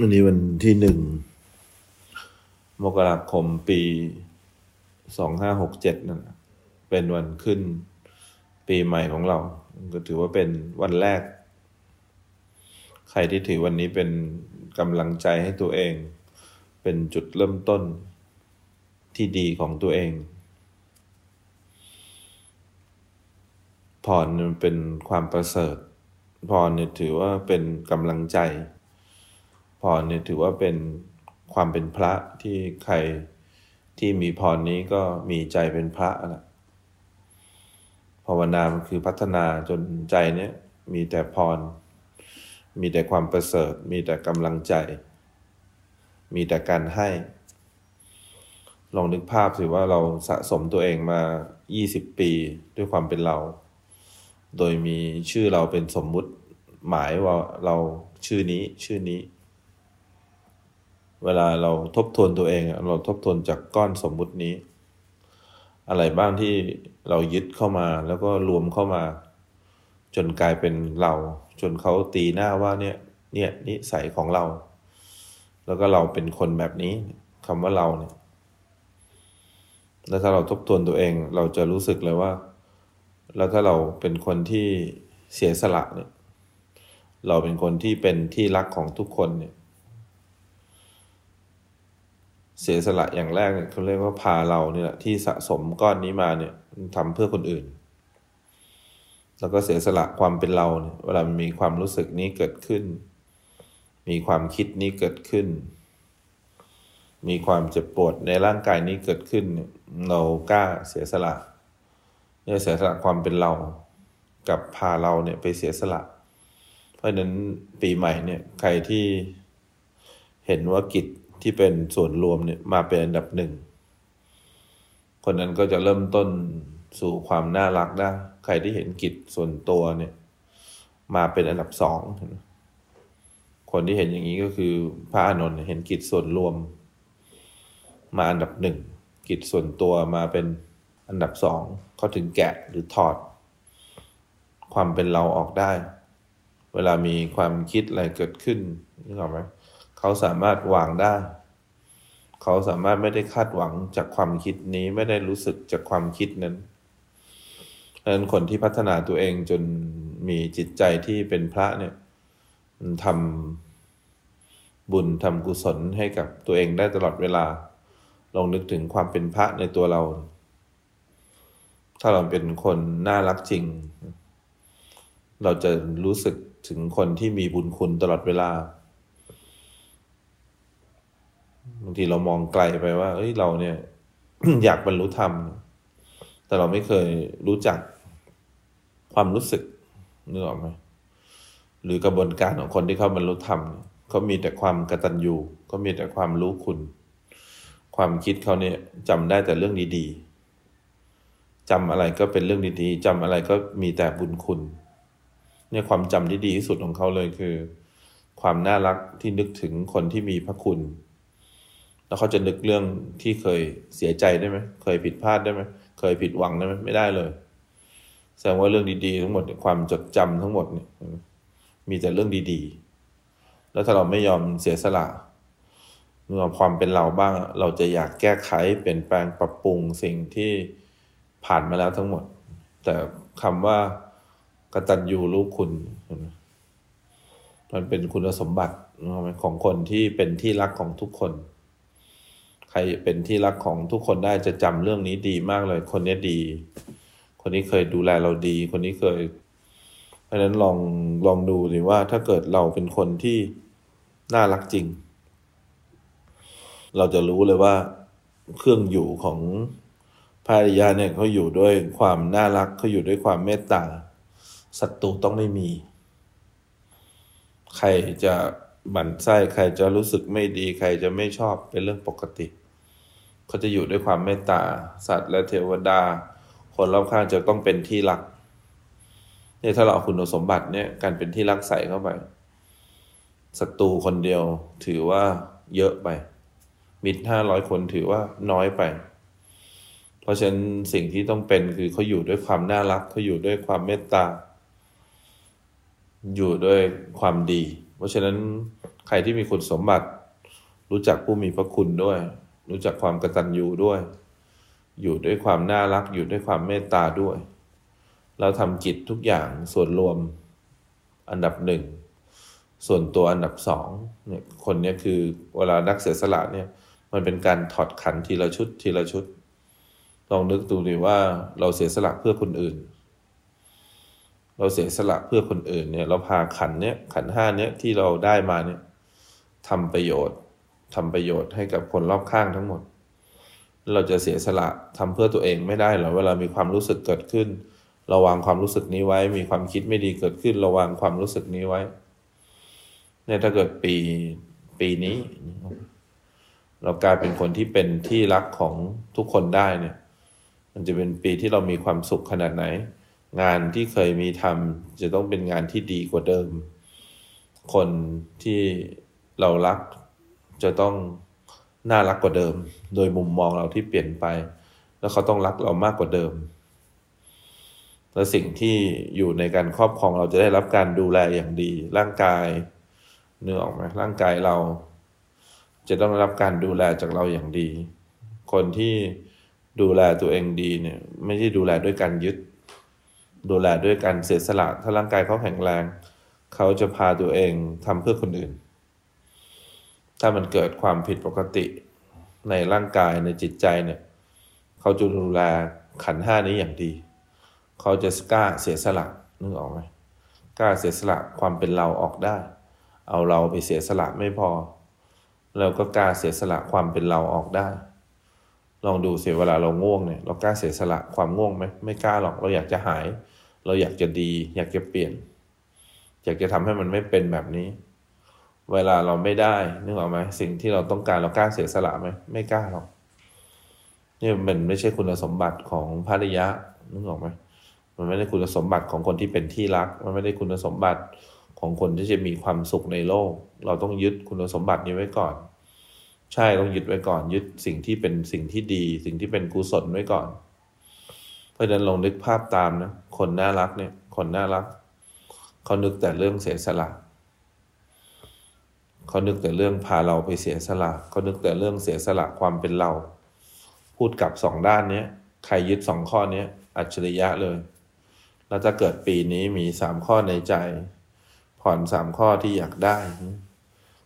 วันนี้วันที่หนึ่งมกราคมปีสองห้าหกเจ็ดนั่นเป็นวันขึ้นปีใหม่ของเรา ก็ถือว่าเป็นวันแรก ใครที่ถือวันนี้เป็นกำลังใจให้ตัวเอง เป็นจุดเริ่มต้นที่ดีของตัวเอง พรมันเป็นความประเสริฐ พรเนี่ยถือว่าเป็นกำลังใจ พรเนี่ยถือว่าเป็นความเป็นพระที่ใครที่มีพรนี้ก็มีใจเป็นพระนะภาวนามันคือพัฒนาจนใจเนี่ยมีแต่พร มีแต่ความประเสริฐ มีแต่กำลังใจ มีแต่การให้ ลองนึกภาพสิว่าเราสะสมตัวเองมา 20 ปีด้วยความเป็นเรา โดยมีชื่อเราเป็นสมมุติหมายว่าเราชื่อนี้ชื่อนี้ เวลาเราทบทวนตัวเอง เราทบทวนจากก้อนสมมุตินี้ อะไรบ้างที่เรายึดเข้ามาแล้วก็รวมเข้ามา จนกลายเป็นเรา จนเขาตีหน้าว่าเนี่ยเนี่ยนิสัยของเรา แล้วก็เราเป็นคนแบบนี้คำว่าเราเนี่ยแล้วถ้าเราทบทวนตัวเอง เราจะรู้สึกเลยว่า แล้วถ้าเราเป็นคนที่เสียสละเนี่ย เราเป็นคนที่เป็นที่รักของทุกคนเนี่ย เสียสละอย่างแรกเนี่ยเขาเรียกว่าพาเราเนี่ยที่สะสมก้อนนี้มาเนี่ยทำเพื่อคนอื่น แล้วก็เสียสละความเป็นเราเนี่ยเวลามีความรู้สึกนี้เกิดขึ้น มีความคิดนี้เกิดขึ้น มีความเจ็บปวดในร่างกายนี้เกิดขึ้น เรากล้าเสียสละเนี่ยเสียสละความเป็นเรา กับพาเราเนี่ยไปเสียสละ เพราะฉะนั้นปีใหม่เนี่ยใครที่เห็นว่ากิจ ที่เป็นส่วนรวมเนี่ยมาเป็นอันดับหนึ่ง คนนั้นก็จะเริ่มต้นสู่ความน่ารักได้ ใครที่เห็นกิจส่วนตัวเนี่ย มาเป็นอันดับสอง คนที่เห็นอย่างนี้ก็คือพระอานนท์เห็นกิจส่วนรวม มาอันดับหนึ่ง กิจส่วนตัวมาเป็นอันดับสอง เขาถึงแกะหรือถอด ความเป็นเราออกได้ เวลามีความคิดอะไรเกิดขึ้นนึกออกไหม เขาสามารถวางได้ เขาสามารถไม่ได้คาดหวังจากความคิดนี้ไม่ได้รู้สึกจากความคิดนั้นดังนั้นคนที่พัฒนาตัวเองจนมีจิตใจที่เป็นพระเนี่ยทำบุญทำกุศลให้กับตัวเองได้ตลอดเวลา ลองนึกถึงความเป็นพระในตัวเรา ถ้าเราเป็นคนน่ารักจริง เราจะรู้สึกถึงคนที่มีบุญคุณตลอดเวลา บางทีเรามองไกลไปว่าเอ้ยเราเนี่ย อยากบรรลุธรรม แต่เราไม่เคยรู้จักความรู้สึกนึกออกไหมหรือกระบวนการของคนที่เขาบรรลุธรรมเขามีแต่ความกตัญญูเขามีแต่ความรู้คุณ ความคิดเขาเนี่ยจำได้แต่เรื่องดีๆจำอะไรก็เป็นเรื่องดีๆจำอะไรก็มีแต่บุญคุณ เนี่ยความจำที่ดีที่สุดของเขาเลยคือ ความน่ารักที่นึกถึงคนที่มีพระคุณ แล้วเขาจะนึกเรื่องที่เคยเสียใจได้ไหมเคยผิดพลาดได้ไหมเคยผิดหวังได้ไหมไม่ได้เลย แสดงว่าเรื่องดีๆ ทั้งหมดความจดจำทั้งหมดเนี่ยมีแต่เรื่องดีๆ แล้วถ้าเราไม่ยอมเสียสละเมื่อความเป็นเราบ้าง เราจะอยากแก้ไขเปลี่ยนแปลงปรับปรุงสิ่งที่ผ่านมาแล้วทั้งหมด แต่คำว่ากตัญญูรู้คุณ มันเป็นคุณสมบัติของคนที่เป็นที่รักของทุกคน ใครเป็นที่รักของทุกคนได้จะจำเรื่องนี้ดีมากเลย คนนี้ดี คนนี้เคยดูแลเราดี คนนี้เคย เพราะฉะนั้นลองลองดูสิว่าถ้าเกิดเราเป็นคนที่น่ารักจริง เราจะรู้เลยว่าเครื่องอยู่ของภรรยาเนี่ยเขาอยู่ด้วยความน่ารักเขาอยู่ด้วยความเมตตาศัตรูต้องไม่มี ใครจะหมั่นไส้ใครจะรู้สึกไม่ดี ใครจะไม่ชอบเป็นเรื่องปกติ เขาจะอยู่ด้วยความเมตตา สัตว์และเทวดา คนรอบข้างจะต้องเป็นที่รักเนี่ยถ้าเราเอาคุณสมบัติเนี่ยการเป็นที่รักใส่เข้าไปศัตรูคนเดียวถือว่าเยอะไป มิตรห้าร้อยคนถือว่าน้อยไป เพราะฉะนั้นสิ่งที่ต้องเป็นคือเขาอยู่ด้วยความน่ารักเขาอยู่ด้วยความเมตตา อยู่ด้วยความดี เพราะฉะนั้นใครที่มีคุณสมบัติ รู้จักผู้มีพระคุณด้วย รู้จักความกตัญญูด้วย อยู่ด้วยความน่ารัก อยู่ด้วยความเมตตาด้วย เราทำจิตทุกอย่างส่วนรวมอันดับหนึ่ง ส่วนตัวอันดับสองเนี่ยคนนี้คือเวลานักเสียสละเนี่ยมันเป็นการถอดขันทีละชุดทีละชุด ลองนึกดูดิว่าเราเสียสละเพื่อคนอื่น เราเสียสละเพื่อคนอื่นเนี่ย เราพาขันเนี้ยขันห้าเนี้ยที่เราได้มาเนี่ยทำประโยชน์ ทำประโยชน์ให้กับคนรอบข้างทั้งหมด เราจะเสียสละทำเพื่อตัวเองไม่ได้หรอเวลามีความรู้สึกเกิดขึ้นระวังความรู้สึกนี้ไว้ มีความคิดไม่ดีเกิดขึ้นระวังความรู้สึกนี้ไว้ เนี่ยถ้าเกิดปีปีนี้ เรากลายเป็นคนที่เป็นที่รักของทุกคนได้เนี่ย มันจะเป็นปีที่เรามีความสุขขนาดไหน งานที่เคยมีทำจะต้องเป็นงานที่ดีกว่าเดิม คนที่เรารัก จะต้องน่ารักกว่าเดิม โดยมุมมองเราที่เปลี่ยนไป แล้วเขาต้องรักเรามากกว่าเดิม และสิ่งที่อยู่ในการครอบครองเราจะได้รับการดูแลอย่างดี ร่างกายเนื้อออกไหมร่างกายเรา จะต้องรับการดูแลจากเราอย่างดี คนที่ดูแลตัวเองดีเนี่ย ไม่ใช่ดูแลด้วยการยึด ดูแลด้วยการเสียสละถ้าร่างกายเขาแข็งแรง เขาจะพาตัวเองทำเพื่อคนอื่น ถ้ามันเกิดความผิดปกติในร่างกายในจิตใจเนี่ย เขาจะดูแลขันห้านี้อย่างดี เขาจะกล้าเสียสละนึกออกไหมกล้าเสียสละความเป็นเราออกได้ เอาเราไปเสียสละไม่พอ เราก็กล้าเสียสละความเป็นเราออกได้ ลองดูเสียเวลาเราง่วงเนี่ย เรากล้าเสียสละความง่วงไหมไม่กล้าหรอกเราอยากจะหาย เราอยากจะดี อยากจะเปลี่ยน อยากจะทำให้มันไม่เป็นแบบนี้ เวลาเราไม่ได้นึกออกไหมสิ่งที่เราต้องการเรากล้าเสียสละไหมไม่กล้าหรอกนี่มันไม่ใช่คุณสมบัติของภริยะนึกออกไหมมันไม่ได้คุณสมบัติของคนที่เป็นที่รัก มันไม่ได้คุณสมบัติของคนที่จะมีความสุขในโลก เราต้องยึดคุณสมบัตินี้ไว้ก่อน ใช่ต้องยึดไว้ก่อน ยึดสิ่งที่เป็นสิ่งที่ดี สิ่งที่เป็นกุศลไว้ก่อน เพราะฉะนั้นลองนึกภาพตามนะคนน่ารักเนี่ย คนน่ารักเขานึกแต่เรื่องเสียสละ เขานึกแต่เรื่องพาเราไปเสียสละเขานึกแต่เรื่องเสียสละความเป็นเรา พูดกับสองด้านเนี้ยใครยึดสองข้อเนี้ยอัจฉริยะเลยแล้วถ้าเกิดปีนี้มีสามข้อในใจ ผ่อนสามข้อที่อยากได้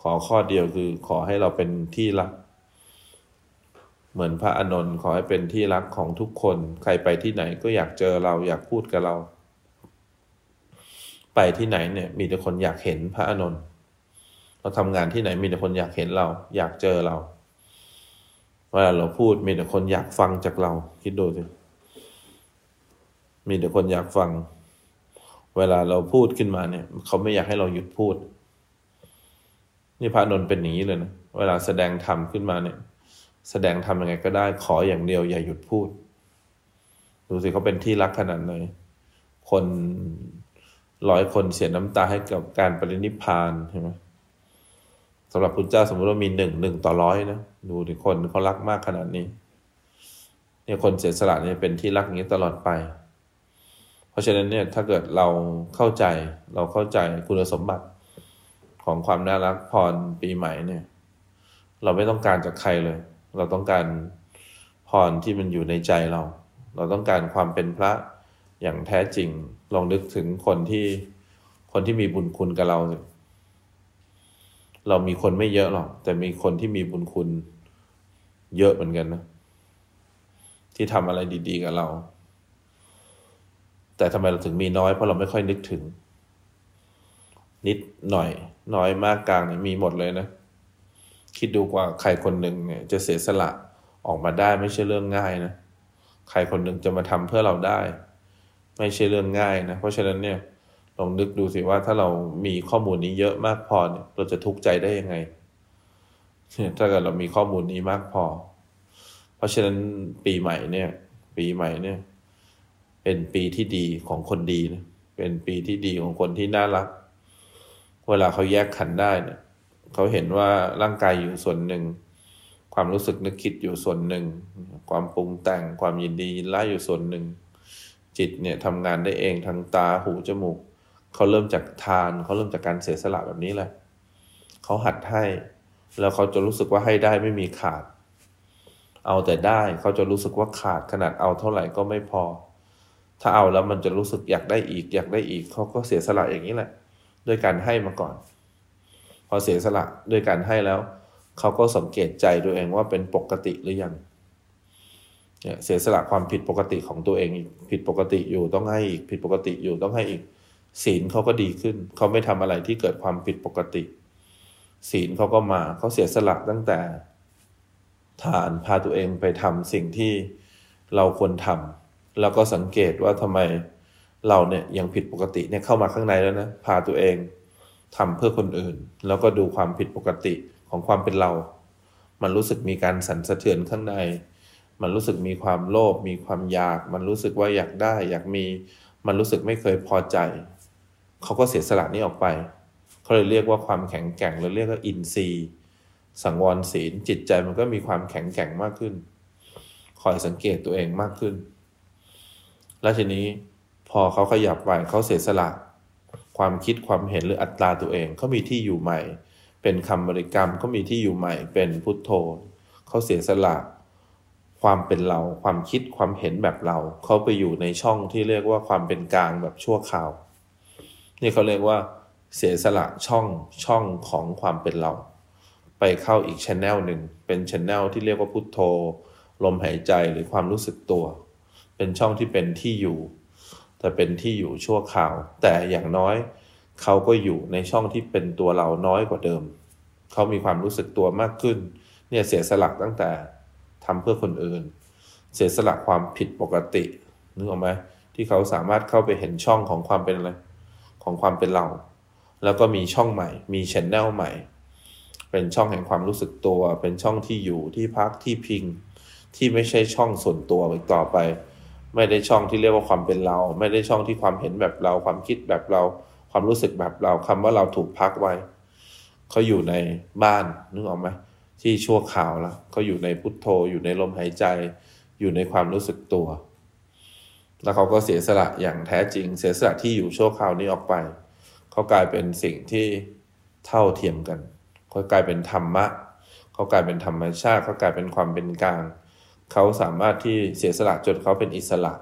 ขอข้อเดียวคือขอให้เราเป็นที่รัก เหมือนพระอนนท์ขอให้เป็นที่รักของทุกคน ใครไปที่ไหนก็อยากเจอเราอยากพูดกับเรา ไปที่ไหนเนี่ย มีแต่คนอยากเห็นพระอนนท์ เราทำงานที่ไหนมีแต่คนอยากเห็นเรา อยากเจอเรา เวลาเราพูดมีแต่คนอยากฟังจากเรา คิดดูสิมีแต่คนอยากฟัง เวลาเราพูดขึ้นมาเนี่ย เขาไม่อยากให้เราหยุดพูด นี่พระนนท์เป็นอย่างนี้เลยนะเวลาแสดงธรรมขึ้นมาเนี่ย แสดงธรรมยังไงก็ได้ ขออย่างเดียวอย่าหยุดพูดดูสิเขาเป็นที่รักขนาดไหนคนร้อยคนเสียน้ำตาให้กับการปรินิพานใช่ไหม สำหรับพุทธเจ้าสมมติว่ามีหนึ่งหนึ่งต่อร้อยนะ ดูดิคนเขารักมากขนาดนี้ เนี่ยคนเสียสละเนี่ยเป็นที่รักอย่างนี้ตลอดไป เพราะฉะนั้นเนี่ยถ้าเกิดเราเข้าใจเราเข้าใจคุณสมบัติของความน่ารักพรปีใหม่เนี่ย เราไม่ต้องการจากใครเลย เราต้องการพรที่มันอยู่ในใจเรา เราต้องการความเป็นพระอย่างแท้จริง ลองนึกถึงคนที่คนที่มีบุญคุณกับเรา เรามีคนไม่เยอะหรอก แต่มีคนที่มีบุญคุณเยอะเหมือนกันนะ ที่ทำอะไรดี ๆ กับเรา แต่ทำไมเราถึงมีน้อย เพราะเราไม่ค่อยนึกถึง นิดหน่อย น้อยมากกลางเนี่ยมีหมดเลยนะ คิดดูกว่าใครคนหนึ่งเนี่ย จะเสียสละออกมาได้ไม่ใช่เรื่องง่ายนะใครคนหนึ่งจะมาทำเพื่อเราได้ ไม่ใช่เรื่องง่ายนะ เพราะฉะนั้นเนี่ย ลองนึกดูสิว่าถ้าเรามีข้อมูลนี้เยอะมากพอเนี่ย เราจะทุกข์ใจได้ยังไงถ้าเกิดเรามีข้อมูลนี้มากพอ เพราะฉะนั้นปีใหม่เนี่ย ปีใหม่เนี่ย เป็นปีที่ดีของคนดีนะเป็นปีที่ดีของคนที่น่ารัก เวลาเขาแยกขันได้เนี่ยเขาเห็นว่าร่างกายอยู่ส่วนหนึ่ง ความรู้สึกนึกคิดอยู่ส่วนหนึ่ง ความปรุงแต่งความยินดียินร้ายอยู่ส่วนหนึ่ง จิตเนี่ยทำงานได้เองทางตาหูจมูก เขาเริ่มจากทานเขาเริ่มจากการเสียสละแบบนี้แหละเขาหัดให้แล้วเขาจะรู้สึกว่าให้ได้ไม่มีขาด เอาแต่ได้เขาจะรู้สึกว่าขาดขนาดเอาเท่าไหร่ก็ไม่พอ ถ้าเอาแล้วมันจะรู้สึกอยากได้อีก อยากได้อีกเขาก็เสียสละอย่างนี้แหละ ด้วยการให้มาก่อน พอเสียสละด้วยการให้แล้วเขาก็สังเกตใจตัวเองว่าเป็นปกติหรือยังเสียสละความผิดปกติของตัวเองผิดปกติอยู่ต้องให้อีกผิดปกติอยู่ต้องให้อีก ศีลเขาก็ดีขึ้น เขาไม่ทำอะไรที่เกิดความผิดปกติ ศีลเขาก็มาเขาเสียสละตั้งแต่ทานพาตัวเองไปทำสิ่งที่เราควรทำแล้วก็สังเกตว่าทำไมเราเนี่ยยังผิดปกติเนี่ยเข้ามาข้างในแล้วนะพาตัวเองทำเพื่อคนอื่น แล้วก็ดูความผิดปกติของความเป็นเรา มันรู้สึกมีการสั่นสะเทือนข้างใน มันรู้สึกมีความโลภมีความอยาก มันรู้สึกว่าอยากได้ อยากมี มันรู้สึกไม่เคยพอใจ เขาก็เสียสละนี้ออกไป เขาเลยเรียกว่าความแข็งแกร่งหรือเรียกว่าอินทรีย์ สังวรศีลจิตใจมันก็มีความแข็งแกร่งมากขึ้น คอยสังเกตตัวเองมากขึ้น แล้วทีนี้พอเขาขยับไปเขาเสียสละ ความคิดความเห็นหรืออัตราตัวเองเขามีที่อยู่ใหม่ เป็นคำบริกรรมเขามีที่อยู่ใหม่ เป็นพุทโธเขาเสียสละความเป็นเราความคิดความเห็นแบบเรา เขาไปอยู่ในช่องที่เรียกว่าความเป็นกลางแบบชั่วคราว นี่เขาเรียกว่าเสียสละช่องช่องของความเป็นเรา ไปเข้าอีกชแนลหนึ่งเป็นชแนลที่เรียกว่าพุทโธ ลมหายใจหรือความรู้สึกตัว เป็นช่องที่เป็นที่อยู่ แต่เป็นที่อยู่ชั่วคราว แต่อย่างน้อยเขาก็อยู่ในช่องที่เป็นตัวเราน้อยกว่าเดิม เขามีความรู้สึกตัวมากขึ้น เนี่ยเสียสละตั้งแต่ทำเพื่อคนอื่น เสียสละความผิดปกตินึกออกไหมที่เขาสามารถเข้าไปเห็นช่องของความเป็นอะไร ของความเป็นเรา แล้วก็มีช่องใหม่ มีชแนลใหม่ เป็นช่องแห่งความรู้สึกตัว เป็นช่องที่อยู่ที่พักที่พิง ที่ไม่ใช่ช่องส่วนตัวอีกต่อไป ไม่ได้ช่องที่เรียกว่าความเป็นเรา ไม่ได้ช่องที่ความเห็นแบบเรา ความคิดแบบเรา ความรู้สึกแบบเราคำว่าเราถูกพักไว้เขาอยู่ในบ้านนึกออกไหมที่ชั่วข่าวแล้วเขาอยู่ในพุทโธ อยู่ในลมหายใจ อยู่ในความรู้สึกตัว แล้วเขาก็เสียสละอย่างแท้จริง เสียสละที่อยู่ชั่วคราวนี้ออกไป เขากลายเป็นสิ่งที่เท่าเทียมกันเขากลายเป็นธรรมะ เขากลายเป็นธรรมชาติ เขากลายเป็นความเป็นกลาง เขาสามารถที่เสียสละจนเขาเป็นอิสระ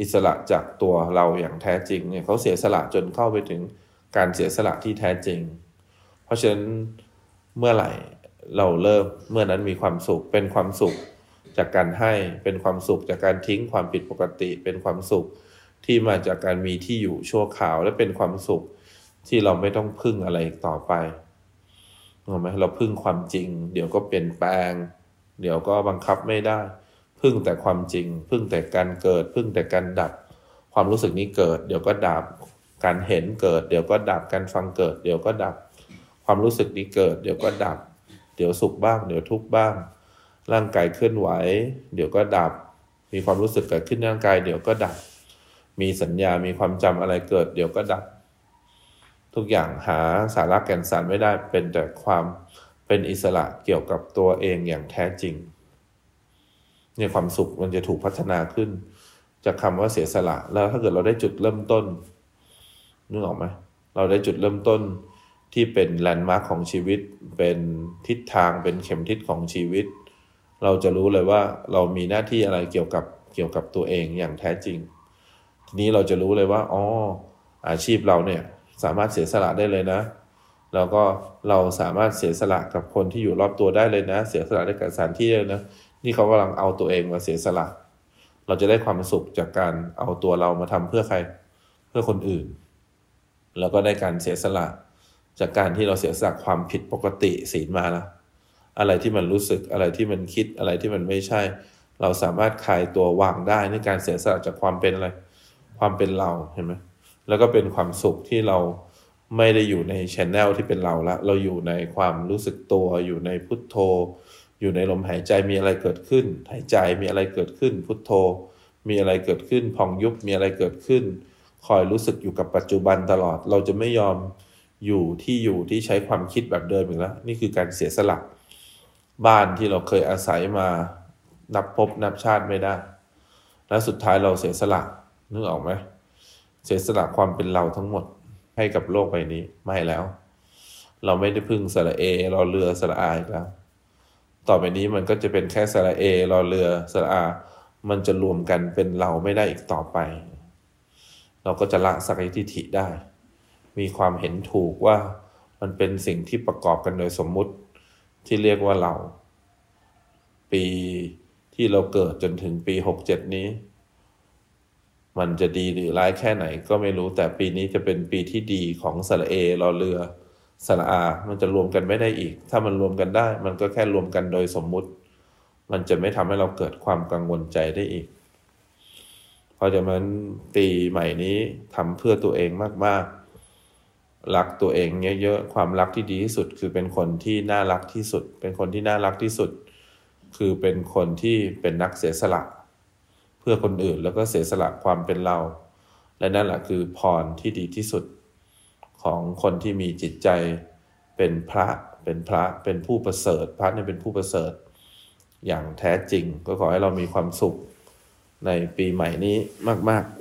อิสระจากตัวเราอย่างแท้จริงเนี่ยเขาเสียสละจนเข้าไปถึงการเสียสละที่แท้จริง เพราะฉะนั้นเมื่อไหร่เราเริ่มเมื่อนั้นมีความสุขเป็นความสุข จากการให้เป็นความสุข จากการทิ้งความผิดปกติ เป็นความสุขที่มาจากการมีที่อยู่ชั่วคราว และเป็นความสุขที่เราไม่ต้องพึ่งอะไรต่อไปถูกไหมเราพึ่งความจริง เดี๋ยวก็เปลี่ยนแปลง เดี๋ยวก็บังคับไม่ได้ พึ่งแต่ความจริง พึ่งแต่การเกิด พึ่งแต่การดับ ความรู้สึกนี้เกิด เดี๋ยวก็ดับ การเห็นเกิด เดี๋ยวก็ดับ การฟังเกิด เดี๋ยวก็ดับ ความรู้สึกนี้เกิด เดี๋ยวก็ดับ เดี๋ยวสุขบ้าง เดี๋ยวทุกข์บ้าง ร่างกายเคลื่อนไหว เดี๋ยวก็ดับ มีความรู้สึกเกิดขึ้นร่างกาย เดี๋ยวก็ดับ มีสัญญา มีความจำอะไรเกิด เดี๋ยวก็ดับ ทุกอย่างหาสาระแก่นสารไม่ได้ เป็นแต่ความเป็นอิสระเกี่ยวกับตัวเองอย่างแท้จริงเนี่ยความสุขมันจะถูกพัฒนาขึ้น จากคาว่าเสียสละ แล้วถ้าเกิดเราได้จุดเริ่มต้นนึกออกไหมเราได้จุดเริ่มต้นที่เป็นแลนด์มาร์คของชีวิต เป็นทิศทางเป็นเข็มทิศของชีวิต เราจะรู้เลยว่าเรามีหน้าที่อะไรเกี่ยวกับเกี่ยวกับตัวเองอย่างแท้จริง ทีนี้เราจะรู้เลยว่าอ๋ออาชีพเราเนี่ยสามารถเสียสละได้เลยนะ แล้วก็เราสามารถเสียสละกับคนที่อยู่รอบตัวได้เลยนะ เสียสละได้กับสถานที่เลยนะนี่เขากำลังเอาตัวเองมาเสียสละ เราจะได้ความสุขจากการเอาตัวเรามาทำเพื่อใครเพื่อคนอื่น แล้วก็ได้การเสียสละจากการที่เราเสียสละความผิดปกติศีลมาละ อะไรที่มันรู้สึกอะไรที่มันคิดอะไรที่มันไม่ใช่ เราสามารถคลายตัววางได้ในการเสียสละจากความเป็นอะไร ความเป็นเราเห็นไหมแล้วก็เป็นความสุขที่เราไม่ได้อยู่ในชแนลที่เป็นเราละ เราอยู่ในความรู้สึกตัว อยู่ในพุทโธ อยู่ในลมหายใจมีอะไรเกิดขึ้น หายใจมีอะไรเกิดขึ้น พุทโธ มีอะไรเกิดขึ้น พองยุบมีอะไรเกิดขึ้น คอยรู้สึกอยู่กับปัจจุบันตลอด เราจะไม่ยอมอยู่ที่อยู่ที่ใช้ความคิดแบบเดิมอีกแล้ว นี่คือการเสียสละ บ้านที่เราเคยอาศัยมา นับพบนับชาติไม่ได้ และสุดท้ายเราเสียสละนึกออกไหมเสียสละความเป็นเราทั้งหมดให้กับโลกใบนี้ไม่แล้ว เราไม่ได้พึ่งสระเอรอเรือสระอาอีกแล้ว ต่อไปนี้มันก็จะเป็นแค่สระเอรอเรือสระอา มันจะรวมกันเป็นเราไม่ได้อีกต่อไป เราก็จะละสักทิฏฐิได้ มีความเห็นถูกว่ามันเป็นสิ่งที่ประกอบกันโดยสมมุติ ที่เรียกว่าเรา ปีที่เราเกิดจนถึงปีหกเจ็ดนี้ มันจะดีหรือร้ายแค่ไหนก็ไม่รู้แต่ปีนี้จะเป็นปีที่ดีของสระเอรอเรือสระอา มันจะรวมกันไม่ได้อีก ถ้ามันรวมกันได้ มันก็แค่รวมกันโดยสมมุติ มันจะไม่ทำให้เราเกิดความกังวลใจได้อีก เพราะฉะนั้นปีใหม่นี้ทำเพื่อตัวเองมาก ๆ รักตัวเองเยอะๆ ความรักที่ดีที่สุด คือเป็นคนที่น่ารักที่สุด เป็นคนที่น่ารักที่สุด คือเป็นคนที่เป็นนักเสียสละ เพื่อคนอื่นแล้วก็เสียสละความเป็นเรา และนั่นแหละคือพรที่ดีที่สุด ของคนที่มีจิตใจ เป็นพระเป็นพระเป็นผู้ประเสริฐ พระเนี่ยเป็นผู้ประเสริฐ อย่างแท้จริง ก็ขอให้เรามีความสุขในปีใหม่นี้มาก ๆ